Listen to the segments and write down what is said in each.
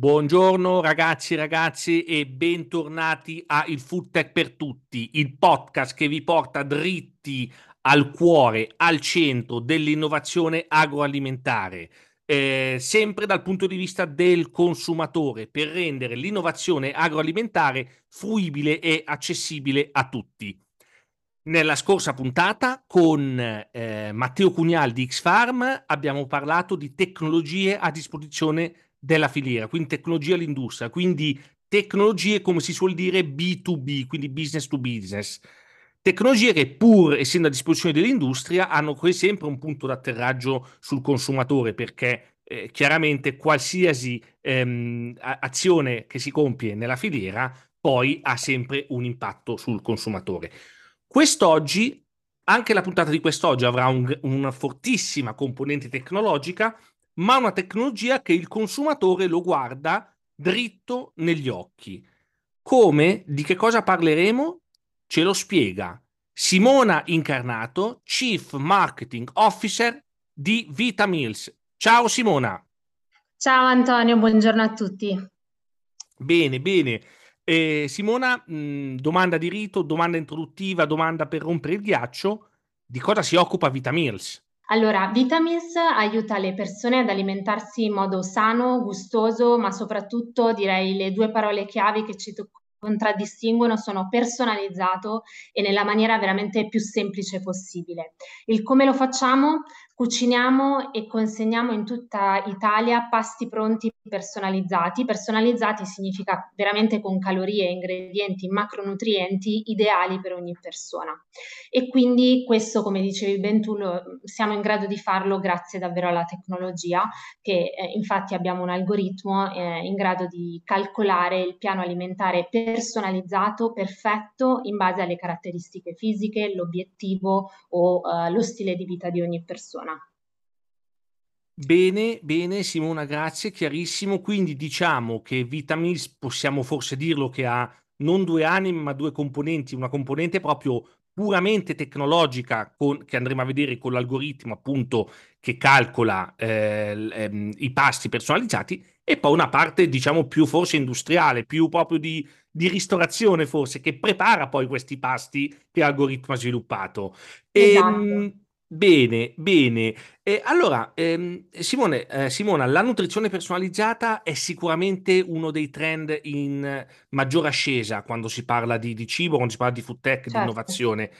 Buongiorno ragazzi e ragazze e bentornati a Il Food Tech per Tutti, il podcast che vi porta dritti al cuore, al centro dell'innovazione agroalimentare, eh, sempre dal punto di vista del consumatore, per rendere l'innovazione agroalimentare fruibile e accessibile a tutti. Nella scorsa puntata con eh, Matteo Cugnal di X-Farm abbiamo parlato di tecnologie a disposizione della filiera, quindi tecnologia all'industria, quindi tecnologie come si suol dire B2B, quindi business to business. Tecnologie che pur essendo a disposizione dell'industria hanno come sempre un punto d'atterraggio sul consumatore perché eh, chiaramente qualsiasi ehm, azione che si compie nella filiera poi ha sempre un impatto sul consumatore. Quest'oggi, anche la puntata di quest'oggi avrà un, una fortissima componente tecnologica ma una tecnologia che il consumatore lo guarda dritto negli occhi. Come? Di che cosa parleremo? Ce lo spiega Simona Incarnato, Chief Marketing Officer di Vitamills. Ciao Simona. Ciao Antonio, buongiorno a tutti. Bene, bene. Eh, Simona, mh, domanda di rito, domanda introduttiva, domanda per rompere il ghiaccio. Di cosa si occupa Vitamills? Allora, Vitamins aiuta le persone ad alimentarsi in modo sano, gustoso, ma soprattutto direi le due parole chiavi che ci contraddistinguono sono personalizzato e nella maniera veramente più semplice possibile. Il come lo facciamo? Cuciniamo e consegniamo in tutta Italia pasti pronti personalizzati. Personalizzati significa veramente con calorie, ingredienti, macronutrienti ideali per ogni persona. E quindi questo, come dicevi ben tu, lo, siamo in grado di farlo grazie davvero alla tecnologia, che eh, infatti abbiamo un algoritmo eh, in grado di calcolare il piano alimentare personalizzato, perfetto, in base alle caratteristiche fisiche, l'obiettivo o eh, lo stile di vita di ogni persona. Bene, bene, Simona, grazie, chiarissimo. Quindi diciamo che Vitamils possiamo forse dirlo che ha non due anime, ma due componenti, una componente proprio puramente tecnologica con, che andremo a vedere con l'algoritmo appunto che calcola eh, ehm, i pasti personalizzati e poi una parte diciamo più forse industriale, più proprio di, di ristorazione forse, che prepara poi questi pasti che l'algoritmo ha sviluppato. Esatto. E, Bene, bene. E allora, ehm, Simone, eh, Simona, la nutrizione personalizzata è sicuramente uno dei trend in maggior ascesa quando si parla di, di cibo, quando si parla di food tech, di Certo. innovazione.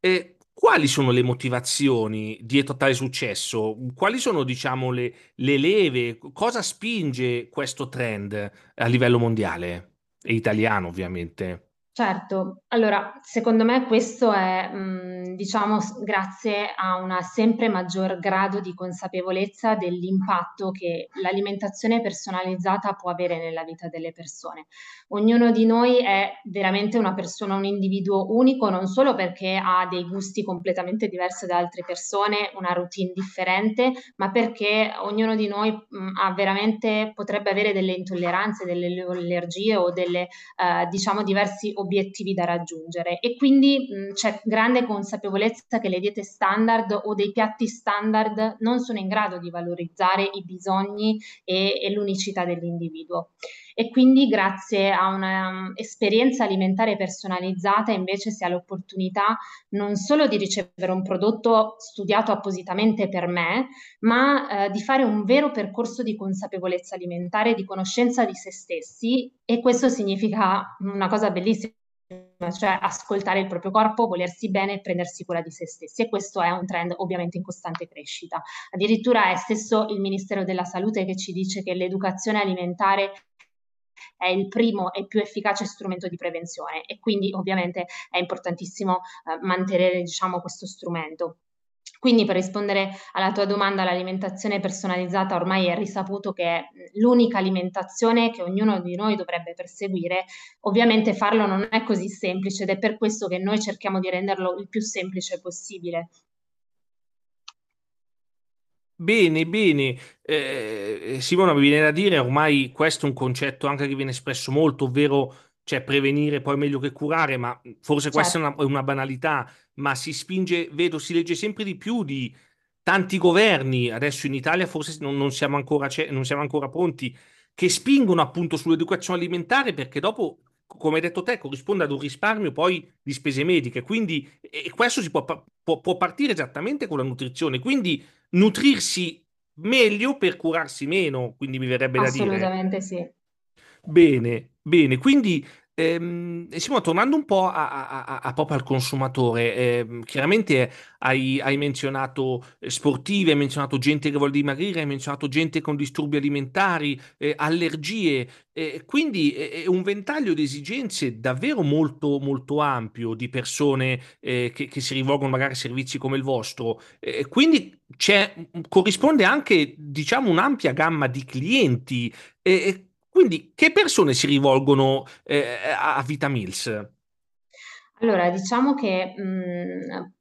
E quali sono le motivazioni dietro a tale successo? Quali sono, diciamo, le, le leve? Cosa spinge questo trend a livello mondiale e italiano, ovviamente? Certo, allora secondo me questo è, mhmm, diciamo grazie a una sempre maggior grado di consapevolezza dell'impatto che l'alimentazione personalizzata può avere nella vita delle persone. Ognuno di noi è veramente una persona, un individuo unico, non solo perché ha dei gusti completamente diversi da altre persone, una routine differente, ma perché ognuno di noi, mhmm, ha veramente potrebbe avere delle intolleranze, delle allergie o delle, ehm, diciamo diversi obiettivi da raggiungere e quindi mh, c'è grande consapevolezza che le diete standard o dei piatti standard non sono in grado di valorizzare i bisogni e, e l'unicità dell'individuo. E quindi grazie a un'esperienza alimentare personalizzata invece si ha l'opportunità non solo di ricevere un prodotto studiato appositamente per me, ma eh, di fare un vero percorso di consapevolezza alimentare, di conoscenza di se stessi e questo significa una cosa bellissima cioè ascoltare il proprio corpo, volersi bene e prendersi cura di se stessi e questo è un trend ovviamente in costante crescita. Addirittura è stesso il Ministero della Salute che ci dice che l'educazione alimentare è il primo e più efficace strumento di prevenzione e quindi ovviamente è importantissimo eh, mantenere diciamo, questo strumento. Quindi per rispondere alla tua domanda, l'alimentazione personalizzata ormai è risaputo che è l'unica alimentazione che ognuno di noi dovrebbe perseguire. Ovviamente farlo non è così semplice ed è per questo che noi cerchiamo di renderlo il più semplice possibile. Bene, bene. Eh, Simona, mi viene da dire, ormai questo è un concetto anche che viene espresso molto, ovvero cioè prevenire poi meglio che curare, ma forse questa Certo. è una, è una banalità, ma si spinge, vedo, si legge sempre di più di tanti governi, adesso in Italia forse non, non siamo ancora, non siamo ancora pronti, che spingono appunto sull'educazione alimentare perché dopo come hai detto te, corrisponde ad un risparmio poi di spese mediche. Quindi, e questo si può, può, può partire esattamente con la nutrizione. Quindi, nutrirsi meglio per curarsi meno. Quindi, mi verrebbe da dire. Assolutamente sì. Bene, bene. Quindi, Ehm, tornando un po' a, a- a- proprio al consumatore, ehm, chiaramente hai, hai menzionato sportivi, hai menzionato gente che vuole dimagrire, hai menzionato gente con disturbi alimentari, eh, allergie, eh, quindi è, un ventaglio di esigenze davvero molto, molto ampio di persone eh, che, che si rivolgono magari a servizi come il vostro. Quindi corrisponde anche, diciamo, un'ampia gamma di clienti. Eh, quindi, che persone si rivolgono eh, a Vitamills? Allora, diciamo che mh,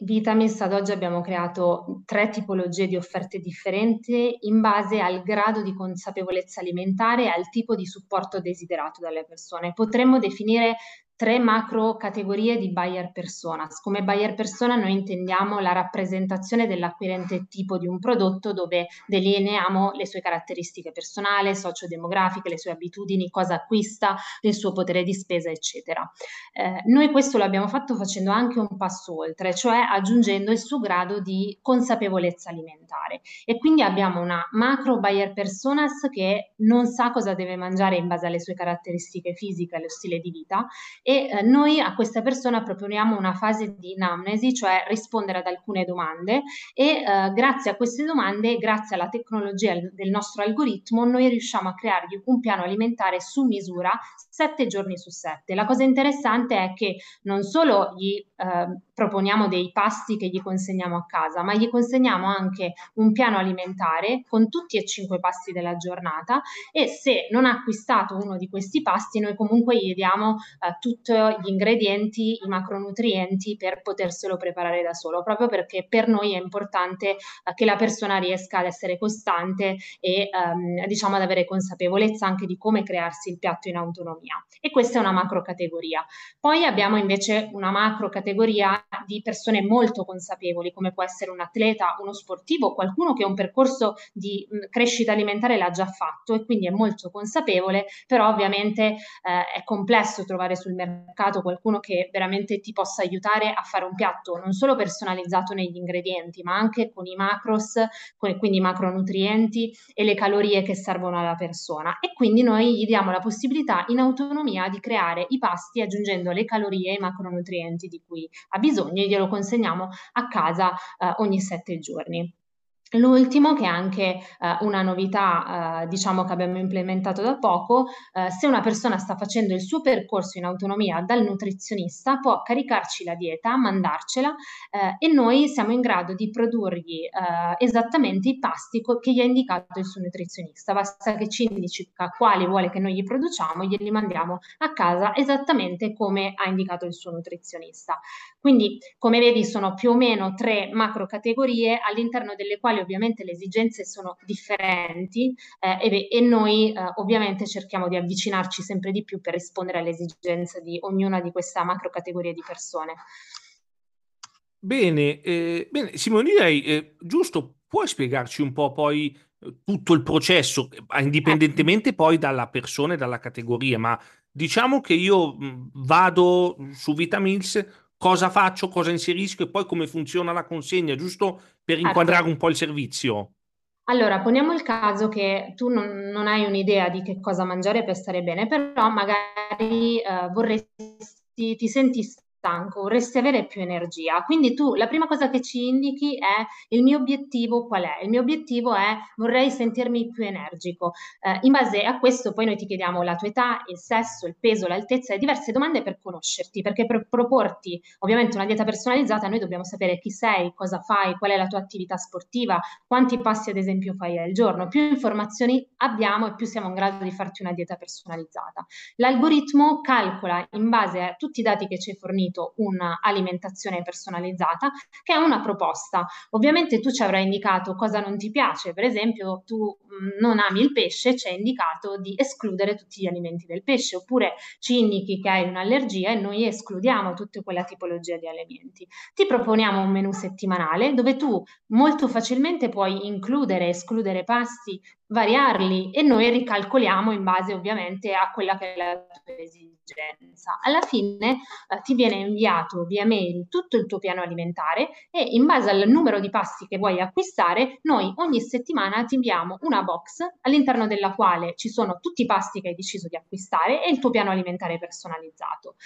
Vitamills ad oggi abbiamo creato tre tipologie di offerte differenti in base al grado di consapevolezza alimentare e al tipo di supporto desiderato dalle persone. Potremmo definire tre macro categorie di buyer personas. Come buyer persona noi intendiamo la rappresentazione dell'acquirente tipo di un prodotto dove delineiamo le sue caratteristiche personali, sociodemografiche, le sue abitudini, cosa acquista, il suo potere di spesa, eccetera. Eh, noi questo l'abbiamo fatto facendo anche un passo oltre, cioè aggiungendo il suo grado di consapevolezza alimentare e quindi abbiamo una macro buyer personas che non sa cosa deve mangiare in base alle sue caratteristiche fisiche allo stile di vita e eh, noi a questa persona proponiamo una fase di namnesi, cioè rispondere ad alcune domande e eh, grazie a queste domande, grazie alla tecnologia del nostro algoritmo, noi riusciamo a creargli un piano alimentare su misura sette giorni su sette. La cosa interessante è che non solo gli eh, proponiamo dei pasti che gli consegniamo a casa, ma gli consegniamo anche un piano alimentare con tutti e cinque pasti della giornata e se non ha acquistato uno di questi pasti, noi comunque gli diamo eh, tutti gli ingredienti, i macronutrienti per poterselo preparare da solo, proprio perché per noi è importante eh, che la persona riesca ad essere costante e ehm, diciamo ad avere consapevolezza anche di come crearsi il piatto in autonomia e questa è una macro categoria. Poi abbiamo invece una macro categoria di persone molto consapevoli, come può essere un atleta, uno sportivo, qualcuno che un percorso di mh, crescita alimentare l'ha già fatto e quindi è molto consapevole, però ovviamente eh, è complesso trovare sul mercato qualcuno che veramente ti possa aiutare a fare un piatto non solo personalizzato negli ingredienti, ma anche con i macros, con, quindi i macronutrienti e le calorie che servono alla persona. E quindi noi gli diamo la possibilità in autonomia di creare i pasti aggiungendo le calorie e i macronutrienti di cui ha bisogno e glielo consegniamo a casa eh, ogni sette giorni. L'ultimo, che è anche uh, una novità, uh, diciamo che abbiamo implementato da poco, uh, se una persona sta facendo il suo percorso in autonomia dal nutrizionista, può caricarci la dieta, mandarcela e noi siamo in grado di produrgli esattamente i pasti co- che gli ha indicato il suo nutrizionista. Basta che ci indica quali vuole che noi gli produciamo, glieli mandiamo a casa esattamente come ha indicato il suo nutrizionista. Quindi, come vedi, sono più o meno tre macro categorie all'interno delle quali ovviamente le esigenze sono differenti eh, e, e, noi eh, ovviamente cerchiamo di avvicinarci sempre di più per rispondere alle esigenze di ognuna di questa macro categoria di persone. Bene, eh, bene Simone, direi eh, giusto, puoi spiegarci un po' poi eh, tutto il processo, eh, indipendentemente poi dalla persona e dalla categoria, ma diciamo che io vado su Vitamills cosa faccio, cosa inserisco e poi come funziona la consegna, giusto per certo. inquadrare un po' il servizio. Allora, poniamo il caso che tu non, non hai un'idea di che cosa mangiare per stare bene, però magari eh, vorresti, ti senti stanco, vorresti avere più energia. Quindi tu la prima cosa che ci indichi è il mio obiettivo qual è? Il mio obiettivo è vorrei sentirmi più energico. Eh, in base a questo poi noi ti chiediamo la tua età, il sesso, il peso, l'altezza e diverse domande per conoscerti, perché per proporti ovviamente una dieta personalizzata noi dobbiamo sapere chi sei, cosa fai, qual è la tua attività sportiva, quanti passi ad esempio fai al giorno. Più informazioni abbiamo e più siamo in grado di farti una dieta personalizzata. L'algoritmo calcola in base a tutti i dati che ci hai fornito definito un'alimentazione personalizzata, che è una proposta. Ovviamente tu ci avrai indicato cosa non ti piace, per esempio tu mm, non ami il pesce, c'è indicato di escludere tutti gli alimenti del pesce, oppure ci indichi che hai un'allergia e noi escludiamo tutta quella tipologia di alimenti. Ti proponiamo un menù settimanale dove tu molto facilmente puoi includere escludere pasti variarli e noi ricalcoliamo in base ovviamente a quella che è la tua esigenza. Alla fine eh, ti viene inviato via mail tutto il tuo piano alimentare e in base al numero di pasti che vuoi acquistare, noi ogni settimana ti inviamo una box all'interno della quale ci sono tutti i pasti che hai deciso di acquistare e il tuo piano alimentare personalizzato.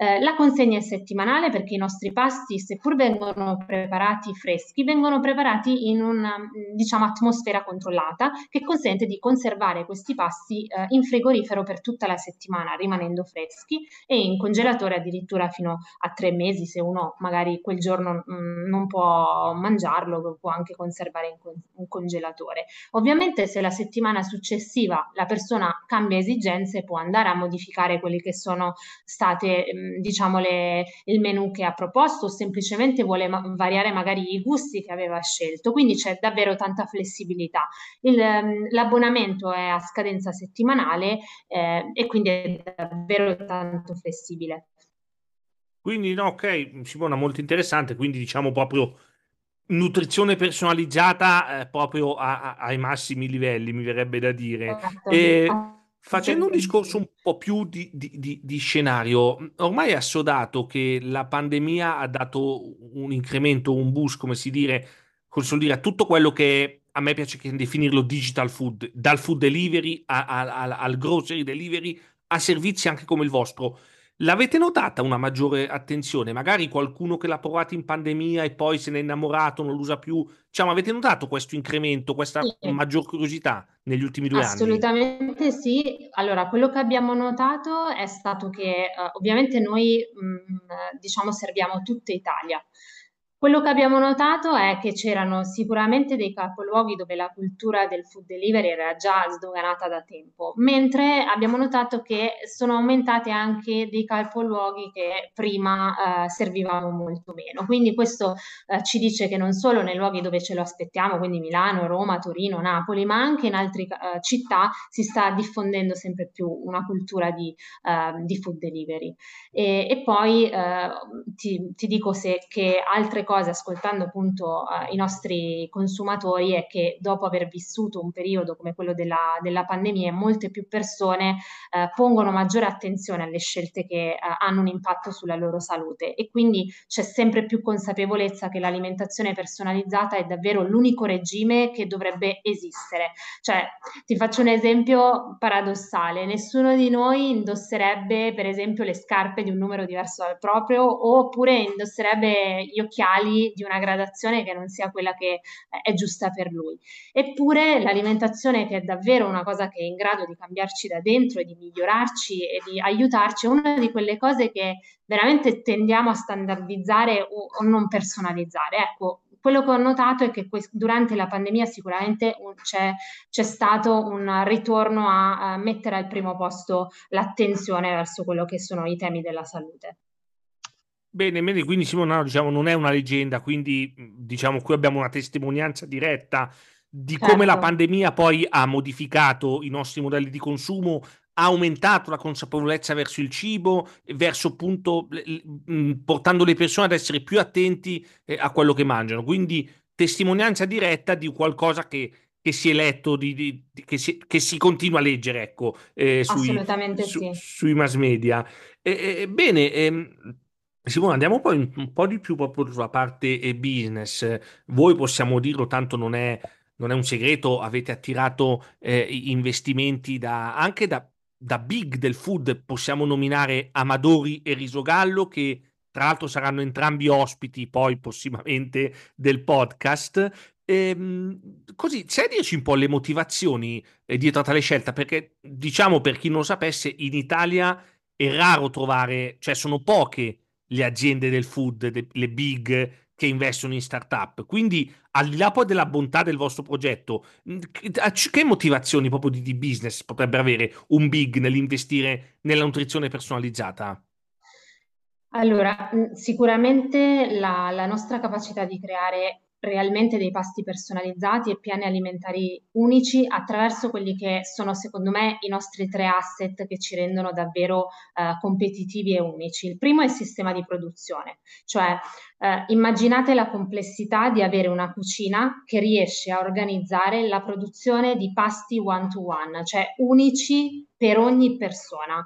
Eh, la consegna è settimanale perché i nostri pasti, seppur vengono preparati freschi, vengono preparati in una diciamo, atmosfera controllata che consente di conservare questi pasti eh, in frigorifero per tutta la settimana, rimanendo freschi e in congelatore addirittura fino a tre mesi se uno magari quel giorno mh, mm, non può mangiarlo, lo può anche conservare in, con- congelatore. Ovviamente se la settimana successiva la persona cambia esigenze può andare a modificare quelle che sono state mh, diciamo le, il menù che ha proposto o semplicemente vuole ma- variare magari i gusti che aveva scelto. Quindi c'è davvero tanta flessibilità. Il, l'abbonamento è a scadenza settimanale eh, e quindi è davvero tanto flessibile. Quindi no, ok, Simona, molto interessante, quindi diciamo proprio nutrizione personalizzata eh, proprio a, a, ai massimi livelli, mi verrebbe da dire. Esatto. E Facendo un discorso un po' più di, di, di, scenario, ormai è assodato che la pandemia ha dato un incremento, un boost, come si dire, dire, a tutto quello che a me piace definirlo digital food, dal food delivery a, a, a, al grocery delivery a servizi anche come il vostro. L'avete notata una maggiore attenzione? Magari qualcuno che l'ha provato in pandemia e poi se n'è innamorato, non lo usa più. Diciamo, avete notato questo incremento, questa sì. maggior curiosità negli ultimi due Assolutamente anni? Assolutamente sì. Allora, quello che abbiamo notato è stato che uh, ovviamente noi mh, mm, diciamo serviamo tutta Italia. Quello che abbiamo notato è che c'erano sicuramente dei capoluoghi dove la cultura del food delivery era già sdoganata da tempo, mentre abbiamo notato che sono aumentate anche dei capoluoghi che prima eh, servivamo molto meno. Quindi questo eh, ci dice che non solo nei luoghi dove ce lo aspettiamo, quindi Milano, Roma, Torino, Napoli, ma anche in altre eh, città si sta diffondendo sempre più una cultura di, eh, di food delivery. E, e poi eh, ti, ti, dico se, che altre cose ascoltando appunto uh, i nostri consumatori è che dopo aver vissuto un periodo come quello della, della pandemia, molte più persone uh, pongono maggiore attenzione alle scelte che uh, hanno un impatto sulla loro salute e quindi c'è sempre più consapevolezza che l'alimentazione personalizzata è davvero l'unico regime che dovrebbe esistere. Cioè, ti faccio un esempio paradossale, nessuno di noi indosserebbe per esempio le scarpe di un numero diverso dal proprio oppure indosserebbe gli occhiali occidentali di una gradazione che non sia quella che eh, è giusta per lui. Eppure l'alimentazione, che è davvero una cosa che è in grado di cambiarci da dentro e di migliorarci e di aiutarci, è una di quelle cose che veramente tendiamo a standardizzare o, o non personalizzare. Ecco, quello che ho notato è che durante la pandemia sicuramente c'è, c'è stato un ritorno a, a, mettere al primo posto l'attenzione verso quello che sono i temi della salute. Bene, bene, quindi Simona diciamo, non è una leggenda, quindi diciamo qui abbiamo una testimonianza diretta di certo. come la certo. pandemia poi ha modificato i nostri modelli di consumo, ha aumentato la consapevolezza verso il cibo, verso appunto portando le persone ad essere più attenti eh, a quello che mangiano. Quindi testimonianza diretta di qualcosa che, che si è letto, di, di, di, che, si, che, si, continua a leggere, ecco, eh, sui, su, sì. sui mass media. Eh, bene, ehm, Simone, andiamo poi un, po' di più proprio sulla parte business. Voi possiamo dirlo, tanto non è, non è un segreto, avete attirato eh, investimenti da, anche da, da big del food, possiamo nominare Amadori e Risogallo, che tra l'altro saranno entrambi ospiti poi prossimamente del podcast. Ehm, così, sai dirci un po' le motivazioni eh, dietro a tale scelta? Perché diciamo per chi non lo sapesse, in Italia è raro trovare, cioè sono poche le aziende del food, le big che investono in startup. Quindi, al di là poi della bontà del vostro progetto, che motivazioni proprio di, di business potrebbe avere un big nell'investire nella nutrizione personalizzata? Allora, sicuramente la, la nostra capacità di creare realmente dei pasti personalizzati e piani alimentari unici attraverso quelli che sono secondo me i nostri tre asset che ci rendono davvero eh, competitivi e unici. Il primo è il sistema di produzione, cioè eh, immaginate la complessità di avere una cucina che riesce a organizzare la produzione di pasti one to one, cioè unici per ogni persona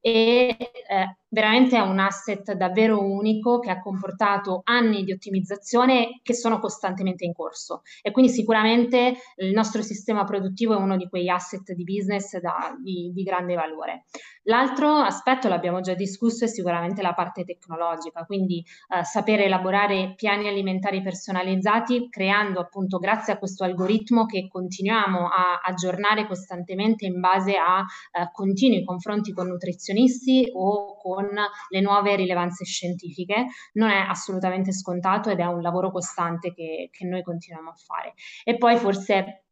e eh, veramente è un asset davvero unico che ha comportato anni di ottimizzazione che sono costantemente in corso e quindi sicuramente il nostro sistema produttivo è uno di quegli asset di business da, di, di grande valore. L'altro aspetto, l'abbiamo già discusso, è sicuramente la parte tecnologica, quindi eh, sapere elaborare piani alimentari personalizzati, creando appunto grazie a questo algoritmo che continuiamo a aggiornare costantemente in base a eh, continui confronti con nutrizionisti o con le nuove rilevanze scientifiche, non è assolutamente scontato ed è un lavoro costante che, che noi continuiamo a fare. E poi forse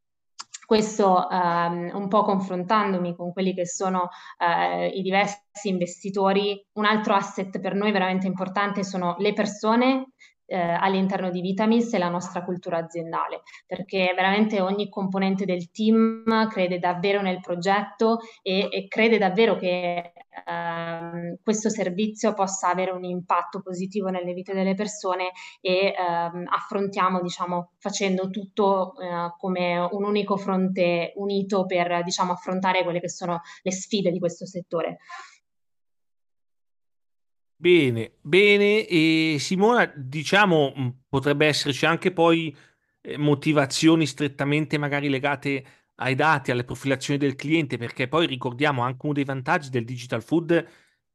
questo ehm, un po' confrontandomi con quelli che sono eh, i diversi investitori, un altro asset per noi veramente importante sono le persone eh, all'interno di Vitamins e la nostra cultura aziendale, perché veramente ogni componente del team crede davvero nel progetto e, e crede davvero che ehm, questo servizio possa avere un impatto positivo nelle vite delle persone e ehm, affrontiamo, diciamo, facendo tutto eh, come un unico fronte unito per, diciamo, affrontare quelle che sono le sfide di questo settore. Bene, bene. E Simona, diciamo, potrebbe esserci anche poi eh, motivazioni strettamente magari legate ai dati, alle profilazioni del cliente, perché poi ricordiamo anche uno dei vantaggi del digital food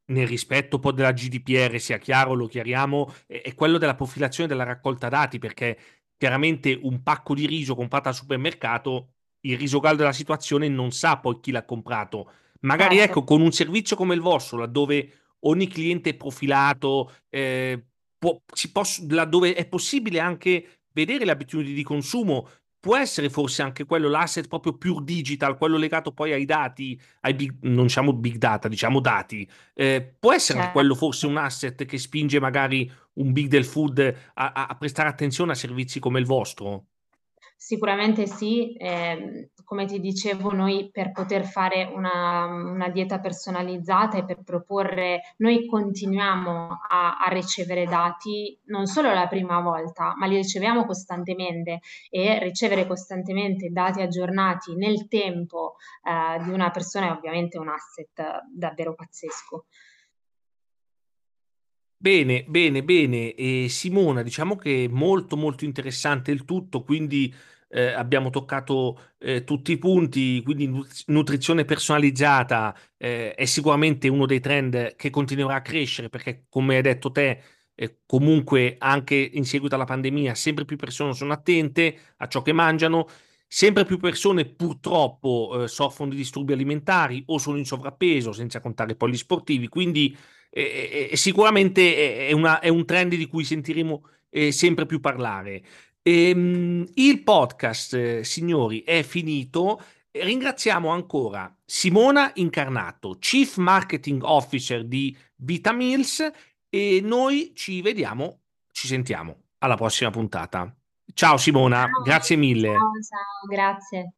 nel rispetto poi della GDPR, sia chiaro, lo chiariamo, è quello della profilazione della raccolta dati, perché chiaramente un pacco di riso comprato al supermercato, il riso caldo della situazione non sa poi chi l'ha comprato. Magari Certo. ecco, con un servizio come il vostro, laddove ogni cliente è profilato, eh, può, poss- laddove è possibile anche vedere le abitudini di consumo, può essere forse anche quello l'asset proprio più digital, quello legato poi ai dati, ai big, non diciamo big data, diciamo dati. Eh, può essere anche quello forse un asset che spinge magari un big del food a, a prestare attenzione a servizi come il vostro? Sicuramente sì, eh, come ti dicevo, noi per poter fare una, una, dieta personalizzata e per proporre, noi continuiamo a, a, ricevere dati non solo la prima volta, ma li riceviamo costantemente e ricevere costantemente dati aggiornati nel tempo eh, di una persona è ovviamente un asset davvero pazzesco. Bene, bene, bene. E Simona, diciamo che è molto molto interessante il tutto, quindi eh, abbiamo toccato eh, tutti i punti, quindi nutrizione personalizzata eh, è sicuramente uno dei trend che continuerà a crescere perché come hai detto te, eh, comunque anche in seguito alla pandemia sempre più persone sono attente a ciò che mangiano. Sempre più persone purtroppo eh, soffrono di disturbi alimentari o sono in sovrappeso, senza contare poi gli sportivi, quindi eh, sicuramente è, una, è, un trend di cui sentiremo eh, sempre più parlare. Ehm, il podcast, eh, signori, è finito. Ringraziamo ancora Simona Incarnato, Chief Marketing Officer di Vitamills e noi ci vediamo, ci sentiamo alla prossima puntata. Ciao Simona, ciao, grazie mille. Ciao, ciao, grazie.